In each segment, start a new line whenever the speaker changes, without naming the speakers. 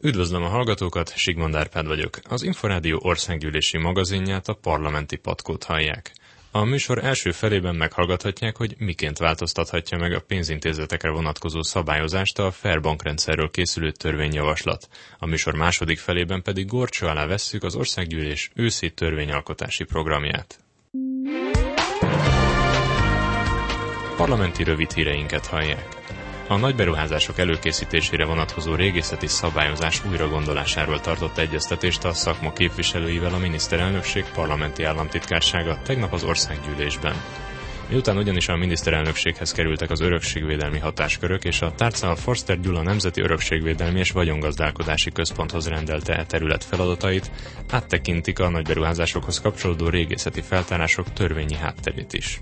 Üdvözlöm a hallgatókat, Sigmond Árpád vagyok. Az Inforádió országgyűlési magazinját a parlamenti patkót hallják. A műsor első felében meghallgathatják, hogy miként változtathatja meg a pénzintézetekre vonatkozó szabályozást a Fair bankrendszerről készülő törvényjavaslat. A műsor második felében pedig gorcsó alá vesszük az országgyűlés őszi törvényalkotási programját. Parlamenti rövid híreinket hallják. A nagy beruházások előkészítésére vonatkozó régészeti szabályozás újragondolásáról tartott egyeztetést a szakma képviselőivel a miniszterelnökség parlamenti államtitkársága tegnap az országgyűlésben. Miután ugyanis a miniszterelnökséghez kerültek az örökségvédelmi hatáskörök, és a tárca Forster Gyula Nemzeti Örökségvédelmi és Vagyongazdálkodási Központhoz rendelte e terület feladatait, áttekintik a nagy beruházásokhoz kapcsolódó régészeti feltárások törvényi hátterét is.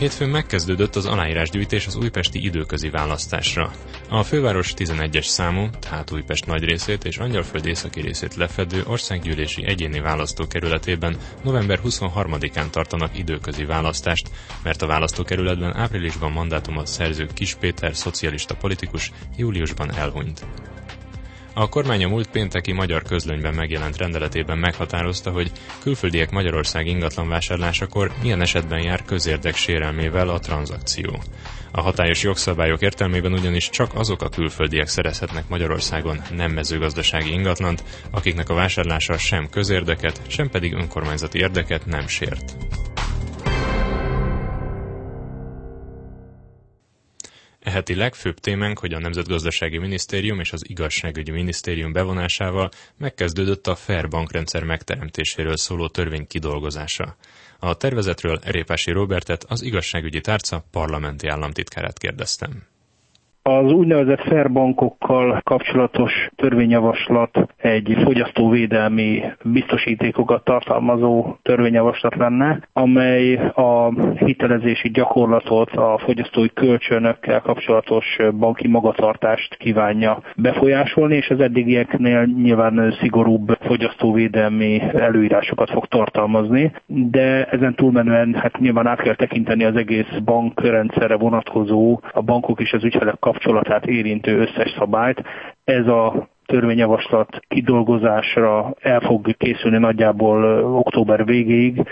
Hétfőn megkezdődött az aláírásgyűjtés az újpesti időközi választásra. A főváros 11-es számú, tehát Újpest nagy részét és Angyalföld északi részét lefedő országgyűlési egyéni választókerületében november 23-án tartanak időközi választást, mert a választókerületben áprilisban mandátumot szerző Kis Péter szocialista politikus júliusban elhunyt. A kormány a múlt pénteki magyar közlönyben megjelent rendeletében meghatározta, hogy külföldiek Magyarország ingatlan vásárlásakor milyen esetben jár közérdek sérelmével a tranzakció. A hatályos jogszabályok értelmében ugyanis csak azok a külföldiek szerezhetnek Magyarországon nem mezőgazdasági ingatlant, akiknek a vásárlása sem közérdeket, sem pedig önkormányzati érdeket nem sért. Eheti legfőbb témánk, hogy a Nemzetgazdasági Minisztérium és az Igazságügyi Minisztérium bevonásával megkezdődött a Fair bankrendszer megteremtéséről szóló törvény kidolgozása. A tervezetről Répási Robertet, az igazságügyi tárca parlamenti államtitkárát kérdeztem.
Az úgynevezett fair bankokkal kapcsolatos törvényjavaslat egy fogyasztóvédelmi biztosítékokat tartalmazó törvényjavaslat lenne, amely a hitelezési gyakorlatot, a fogyasztói kölcsönökkel kapcsolatos banki magatartást kívánja befolyásolni, és az eddigieknél nyilván szigorúbb fogyasztóvédelmi előírásokat fog tartalmazni, de ezen túlmenően hát nyilván át kell tekinteni az egész bankrendszerre vonatkozó, a bankok és az ügyfelek kapcsolatát érintő összes szabályt. Ez a törvényjavaslat kidolgozásra el fog készülni nagyjából október végéig,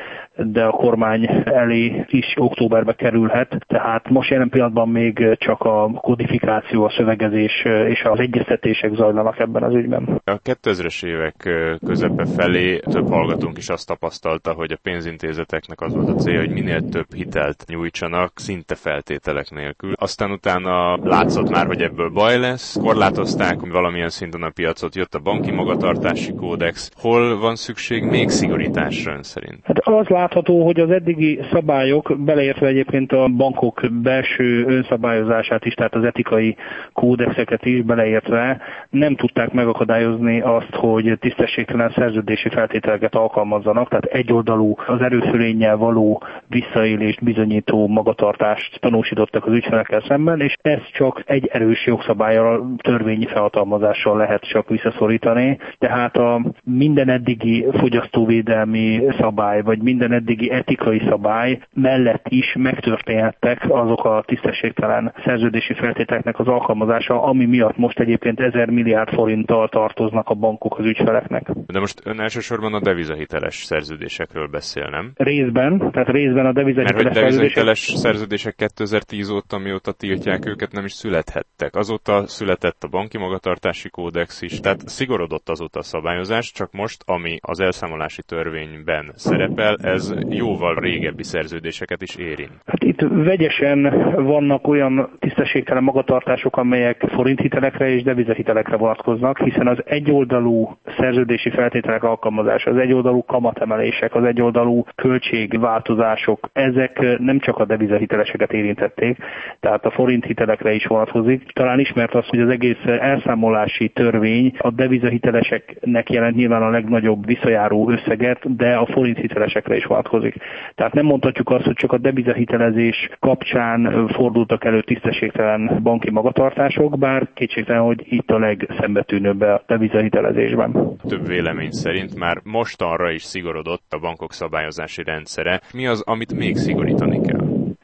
de a kormány elé is októberbe kerülhet, tehát most jelen pillanatban még csak a kodifikáció, a szövegezés és az egyeztetések zajlanak ebben az ügyben.
A 2000-es évek közepe felé több hallgatónk is azt tapasztalta, hogy a pénzintézeteknek az volt a célja, hogy minél több hitelt nyújtsanak, szinte feltételek nélkül. Aztán utána látszott már, hogy ebből baj lesz, korlátozták valamilyen szinten a piacot, jött a banki magatartási kódex. Hol van szükség még szigorításra ön szerint?
Hát az látható, hogy az eddigi szabályok, beleértve egyébként a bankok belső önszabályozását is, tehát az etikai kódexeket is beleértve, nem tudták megakadályozni azt, hogy tisztességtelen szerződési feltételeket alkalmazzanak, tehát egyoldalú az erőfölénnyel való visszaélést bizonyító magatartást tanúsítottak az ügyfelekkel szemben, és ez csak egy erős jogszabályal, törvényi felhatalmazással lehet csak visszaszorítani. Tehát a minden eddigi fogyasztóvédelmi szabály, vagy minden eddigi etikai szabály mellett is megtörténhettek azok a tisztességtelen szerződési feltételeknek az alkalmazása, ami miatt most egyébként ezer milliárd forinttal tartoznak a bankok az ügyfeleknek.
De most ön elsősorban a devizahiteles szerződésekről beszél, nem?
Részben, tehát részben a devizahiteles,
Mert devizahiteles szerződések 2010 óta, mióta tiltják őket, nem is születhettek. Azóta született a banki magatartási kódex is, tehát szigorodott azóta a szabályozás, csak most, ami az elszámolási törvényben szerepel, ez jóval régebbi szerződéseket is érint.
Hát itt vegyesen vannak olyan tisztességtelen magatartások, amelyek forinthitelekre és devizahitelekre vonatkoznak, hiszen az egyoldalú szerződési feltételek alkalmazása, az egyoldalú kamatemelések, az egyoldalú költségváltozások, ezek nem csak a devizahiteleseket érintették, tehát a forinthitelekre is vonatkozik. Talán ismert az, hogy az egész elszámolási törvény a devizahiteleseknek jelent nyilván a legnagyobb visszajáró összeget, de a forint hitelesekre is vonatkozik. Tehát nem mondhatjuk azt, hogy csak a devizahitelezés kapcsán fordultak elő tisztességtelen banki magatartások, bár kétségtelen, hogy itt a legszembetűnőbb a devizahitelezésben.
Több vélemény szerint már mostanra is szigorodott a bankok szabályozási rendszere. Mi az, amit még szigorítani kell?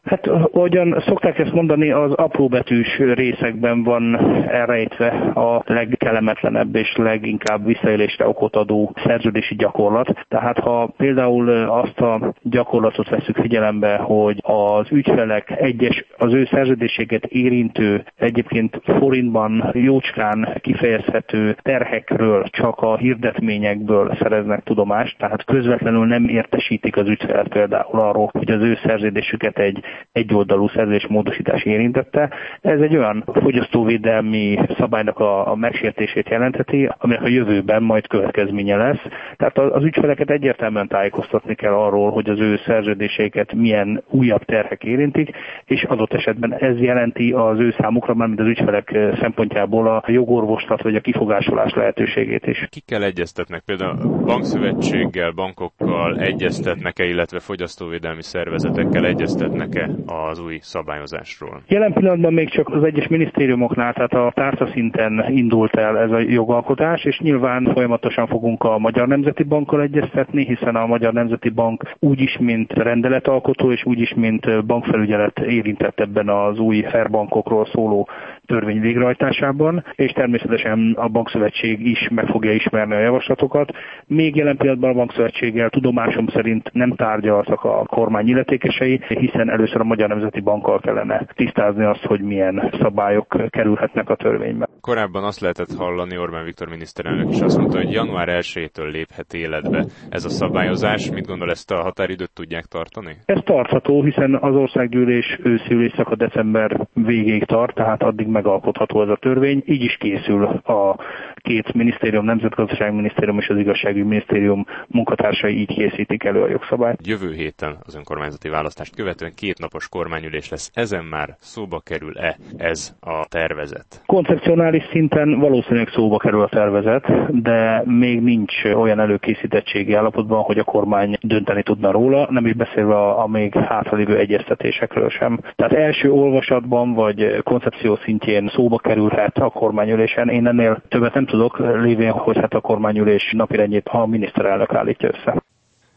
Hát ahogyan szokták ezt mondani, az apróbetűs részekben van elrejtve a legkelemetlenebb és leginkább visszaélésre okot adó szerződési gyakorlat. Tehát ha például azt a gyakorlatot veszük figyelembe, hogy az ügyfelek egyes az ő szerződéseket érintő, egyébként forintban jócskán kifejezhető terhekről csak a hirdetményekből szereznek tudomást, tehát közvetlenül nem értesítik az ügyfelet például arról, hogy az ő szerződésüket egy egyoldalú szerződés módosítás érintette. Ez egy olyan fogyasztóvédelmi szabálynak a, a megsértését jelentheti, aminek a jövőben majd következménye lesz. Tehát az ügyfeleket egyértelműen tájékoztatni kell arról, hogy az ő szerződéseiket milyen újabb terhek érintik, és adott esetben ez jelenti az ő számukra, mármint az ügyfelek szempontjából a jogorvoslat vagy a kifogásolás lehetőségét is.
Kikkel egyeztetnek? Például bankszövetséggel, bankokkal egyeztetnek-e, illetve fogyasztóvédelmi szervezetekkel egyeztetnek-e az új szabályozásról?
Jelen pillanatban még csak az egyes minisztériumoknál, tehát a tárca szinten indult el ez a jogalkotás, és nyilván folyamatosan fogunk a Magyar Nemzeti Bankkal egyeztetni, hiszen a Magyar Nemzeti Bank úgyis, mint rendeletalkotó, és úgyis, mint bankfelügyelet érintett ebben az új fairbankokról szóló törvény végrehajtásában, és természetesen a bankszövetség is meg fogja ismerni a javaslatokat. Még jelen pillanatban a bankszövetséggel tudomásom szerint nem tárgyaltak a kormány illetékesei, hiszen először a Magyar Nemzeti Bankkal kellene tisztázni azt, hogy milyen szabályok kerülhetnek a törvénybe.
Korábban azt lehetett hallani, Orbán Viktor miniszterelnök is azt mondta, hogy január 1-től léphet életbe ez a szabályozás. Mit gondol, ezt a határidőt tudják tartani?
Ez tartható, hiszen az országgyűlés őszülés szaka december végéig tart, tehát addig megalkotható ez a törvény. Így is készül a két minisztérium, Nemzetgazdaságminisztérium és az Igazságügyi Minisztérium munkatársai így készítik elő a jogszabályt.
Jövő héten az önkormányzati választást követően két napos kormányülés lesz. Ezen már szóba kerül-e ez a tervezet?
Koncepcionális szinten valószínűleg szóba kerül a tervezet, de még nincs olyan előkészítettségi állapotban, hogy a kormány dönteni tudna róla, nem is beszélve a, a még hátralévő egyeztetésekről sem. Tehát első olvasatban vagy koncepció szintjén szóba kerülhet a kormányülésen. Én ennél többet nem tudok, lévén, hogy hát a kormányülés napirendjét a miniszterelnök állítja össze.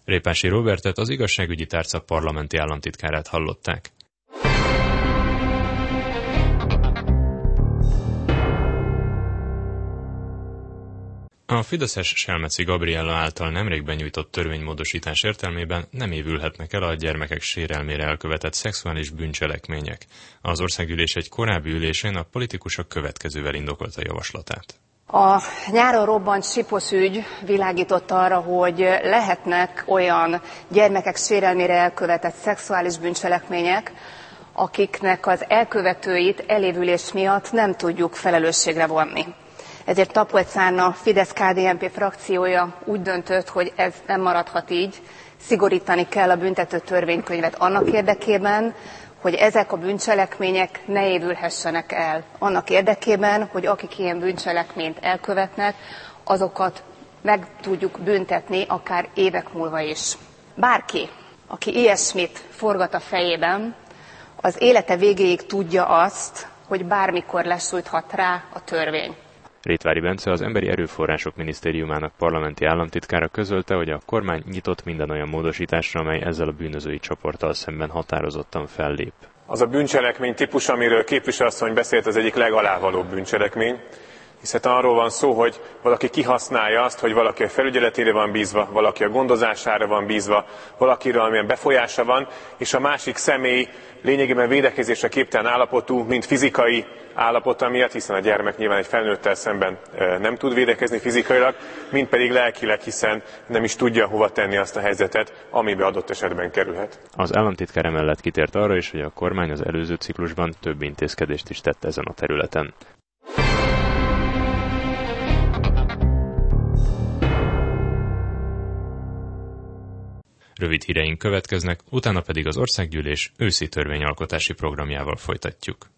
Répási Robertet az igazságügyi tárca parlamenti államtitkárát hallották. A Fideszes Selmeci Gabriella által nemrég benyújtott törvénymódosítás értelmében nem évülhetnek el a gyermekek sérelmére elkövetett szexuális bűncselekmények. Az országgyűlés egy korábbi ülésén a politikusok következővel indokolta javaslatát.
A nyáron robbant Sipos ügy világított arra, hogy lehetnek olyan gyermekek sérelmére elkövetett szexuális bűncselekmények, akiknek az elkövetőit elévülés miatt nem tudjuk felelősségre vonni. Ezért Tapolcán a Fidesz-KDNP frakciója úgy döntött, hogy ez nem maradhat így, szigorítani kell a büntető törvénykönyvet annak érdekében, hogy ezek a bűncselekmények ne évülhessenek el. Annak érdekében, hogy akik ilyen bűncselekményt elkövetnek, azokat meg tudjuk büntetni akár évek múlva is. Bárki, aki ilyesmit forgat a fejében, az élete végéig tudja azt, hogy bármikor lesújthat rá a törvény.
Rétvári Bence az Emberi Erőforrások Minisztériumának parlamenti államtitkára közölte, hogy a kormány nyitott minden olyan módosításra, amely ezzel a bűnözői csoporttal szemben határozottan fellép.
Az a bűncselekmény típus, amiről képviselőasszony beszélt, az egyik legalávalóbb bűncselekmény, hiszen arról van szó, hogy valaki kihasználja azt, hogy valaki a felügyeletére van bízva, valaki a gondozására van bízva, valakiről amilyen befolyása van, és a másik személy lényegében védekezésre képtelen állapotú, mint fizikai állapota miatt, hiszen a gyermek nyilván egy felnőttel szemben nem tud védekezni fizikailag, mint pedig lelkileg, hiszen nem is tudja hova tenni azt a helyzetet, amibe adott esetben kerülhet.
Az államtitkár emellett kitért arra is, hogy a kormány az előző ciklusban több intézkedést is tett ezen a területen. Rövid híreink következnek, utána pedig az országgyűlés őszi törvényalkotási programjával folytatjuk.